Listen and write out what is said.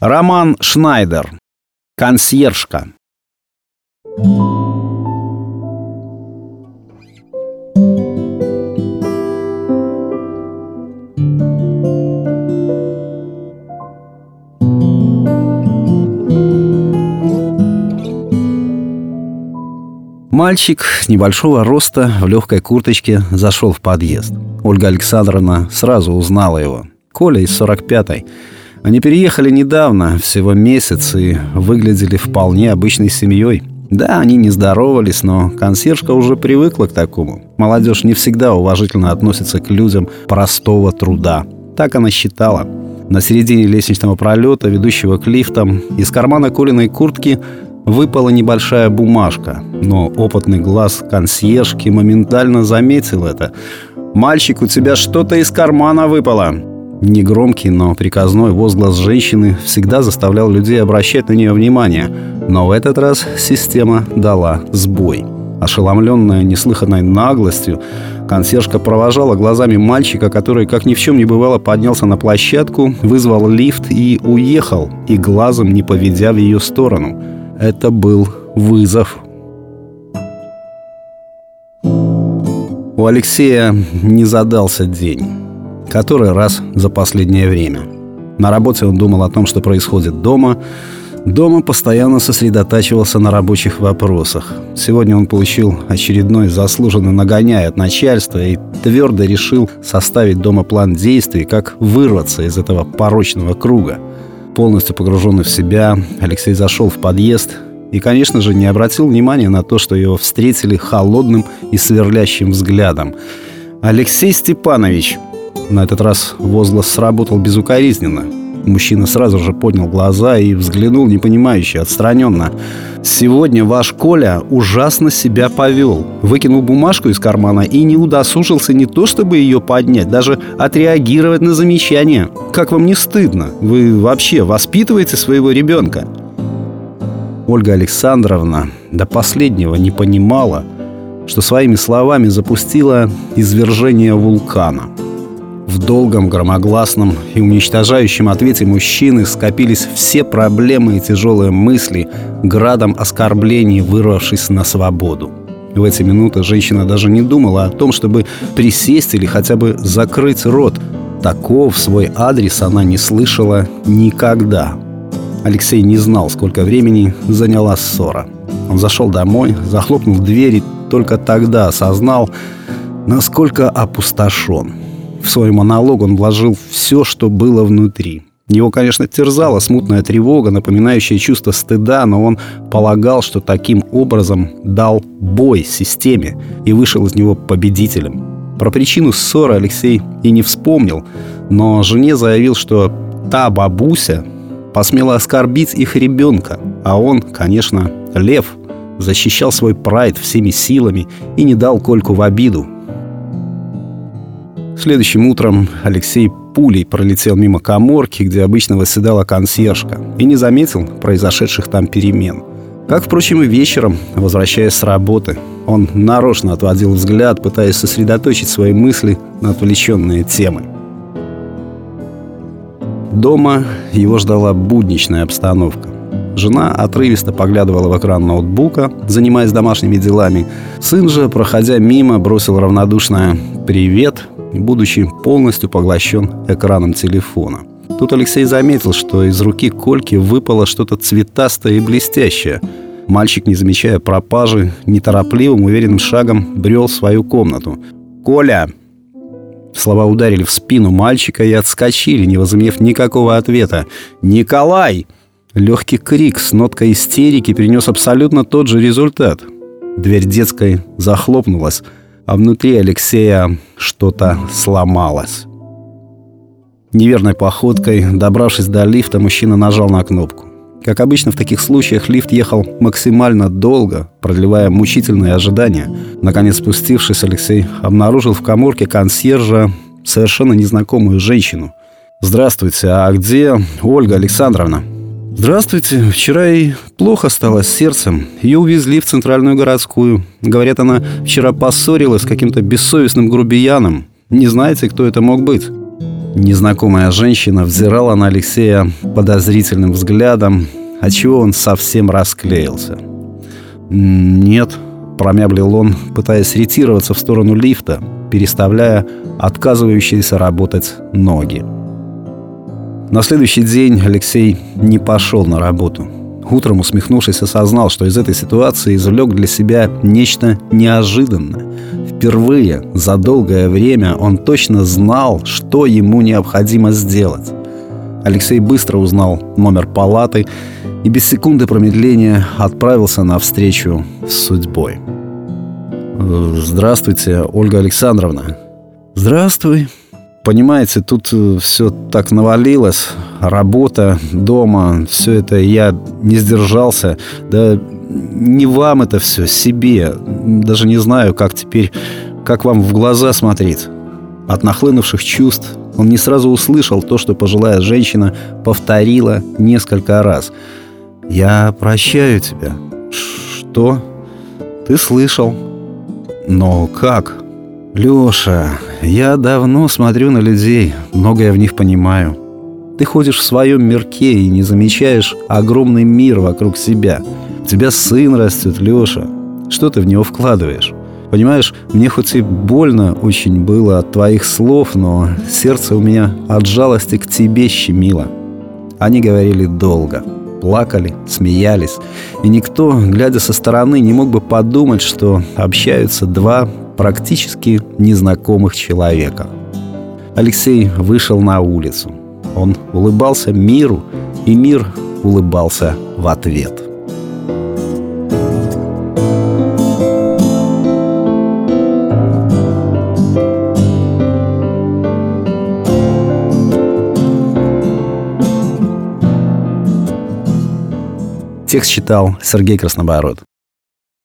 Роман Шнайдер. Консьержка. Мальчик небольшого роста в легкой курточке зашел в подъезд. Ольга Александровна сразу узнала его. Коля из 45-й. Они переехали недавно, всего месяц, и выглядели вполне обычной семьей. Да, они не здоровались, но консьержка уже привыкла к такому. Молодежь не всегда уважительно относится к людям простого труда. Так она считала. На середине лестничного пролета, ведущего к лифтам, из кармана куриной куртки выпала небольшая бумажка. Но опытный глаз консьержки моментально заметил это. «Мальчик, у тебя что-то из кармана выпало!» Негромкий, но приказной возглас женщины всегда заставлял людей обращать на нее внимание. Но в этот раз система дала сбой. Ошеломленная неслыханной наглостью, консьержка провожала глазами мальчика, который, как ни в чем не бывало, поднялся на площадку, вызвал лифт и уехал, и глазом не поведя в ее сторону. Это был вызов. У Алексея не задался день который раз за последнее время. На работе он думал о том, что происходит дома. Дома постоянно сосредотачивался на рабочих вопросах. Сегодня он получил очередной заслуженный нагоняй от начальства и твердо решил составить дома план действий, как вырваться из этого порочного круга. Полностью погруженный в себя, Алексей зашел в подъезд и, конечно же, не обратил внимания на то, что его встретили холодным и сверлящим взглядом. «Алексей Степанович!» На этот раз возглас сработал безукоризненно. Мужчина сразу же поднял глаза и взглянул непонимающе, отстраненно. «Сегодня ваш Коля ужасно себя повел. Выкинул бумажку из кармана и не удосужился не то чтобы ее поднять, даже отреагировать на замечание. Как вам не стыдно? Вы вообще воспитываете своего ребенка?» Ольга Александровна до последнего не понимала, что своими словами запустила извержение вулкана – в долгом, громогласном и уничтожающем ответе мужчины скопились все проблемы и тяжелые мысли, градом оскорблений, вырвавшись на свободу. В эти минуты женщина даже не думала о том, чтобы присесть или хотя бы закрыть рот. Такого в свой адрес она не слышала никогда. Алексей не знал, сколько времени заняла ссора. Он зашел домой, захлопнул дверь и только тогда осознал, насколько опустошен. В свой монолог он вложил все, что было внутри. Его, конечно, терзала смутная тревога, напоминающая чувство стыда, но он полагал, что таким образом дал бой системе и вышел из него победителем. Про причину ссоры Алексей и не вспомнил, но жене заявил, что та бабуся посмела оскорбить их ребенка, а он, конечно, лев, защищал свой прайд всеми силами и не дал Кольку в обиду, Следующим утром Алексей пулей пролетел мимо коморки, где обычно восседала консьержка, и не заметил произошедших там перемен. Как, впрочем, и вечером, возвращаясь с работы, он нарочно отводил взгляд, пытаясь сосредоточить свои мысли на отвлеченные темы. Дома его ждала будничная обстановка. Жена отрывисто поглядывала в экран ноутбука, занимаясь домашними делами. Сын же, проходя мимо, бросил равнодушное «Привет», будучи полностью поглощен экраном телефона. Тут Алексей заметил, что из руки Кольки выпало что-то цветастое и блестящее. Мальчик, не замечая пропажи, неторопливым, уверенным шагом брел в свою комнату. «Коля!» Слова ударили в спину мальчика и отскочили, не возымев никакого ответа. «Николай!» Легкий крик с ноткой истерики принес абсолютно тот же результат. Дверь детской захлопнулась а внутри Алексея что-то сломалось. Неверной походкой, добравшись до лифта, мужчина нажал на кнопку. Как обычно в таких случаях, лифт ехал максимально долго, продлевая мучительные ожидания. Наконец спустившись, Алексей обнаружил в коморке консьержа совершенно незнакомую женщину. «Здравствуйте, а где Ольга Александровна?» «Здравствуйте. Вчера ей плохо стало с сердцем. Ее увезли в центральную городскую. Говорят, она вчера поссорилась с каким-то бессовестным грубияном. Не знаете, кто это мог быть?» Незнакомая женщина взирала на Алексея подозрительным взглядом, отчего он совсем расклеился. «Нет», — промямлил он, пытаясь ретироваться в сторону лифта, переставляя отказывающиеся работать ноги. На следующий день Алексей не пошел на работу. Утром, усмехнувшись, осознал, что из этой ситуации извлек для себя нечто неожиданное. Впервые за долгое время он точно знал, что ему необходимо сделать. Алексей быстро узнал номер палаты и без секунды промедления отправился на встречу с судьбой. «Здравствуйте, Ольга Александровна». «Здравствуй». Понимаете, тут э, все так навалилось. Работа, дома, все это я не сдержался. Да не вам это все, себе. Даже не знаю, как теперь, как вам в глаза смотреть. От нахлынувших чувств он не сразу услышал то, что пожилая женщина повторила несколько раз. «Я прощаю тебя». «Что?» «Ты слышал». «Но как?» «Леша, я давно смотрю на людей, многое в них понимаю. Ты ходишь в своем мирке и не замечаешь огромный мир вокруг себя. У тебя сын растет, Леша. Что ты в него вкладываешь?» Понимаешь, мне хоть и больно очень было от твоих слов, но сердце у меня от жалости к тебе щемило. Они говорили долго, плакали, смеялись, и никто, глядя со стороны, не мог бы подумать, что общаются два практически незнакомых человека. Алексей вышел на улицу. Он улыбался миру, и мир улыбался в ответ. Текст читал Сергей Краснобород.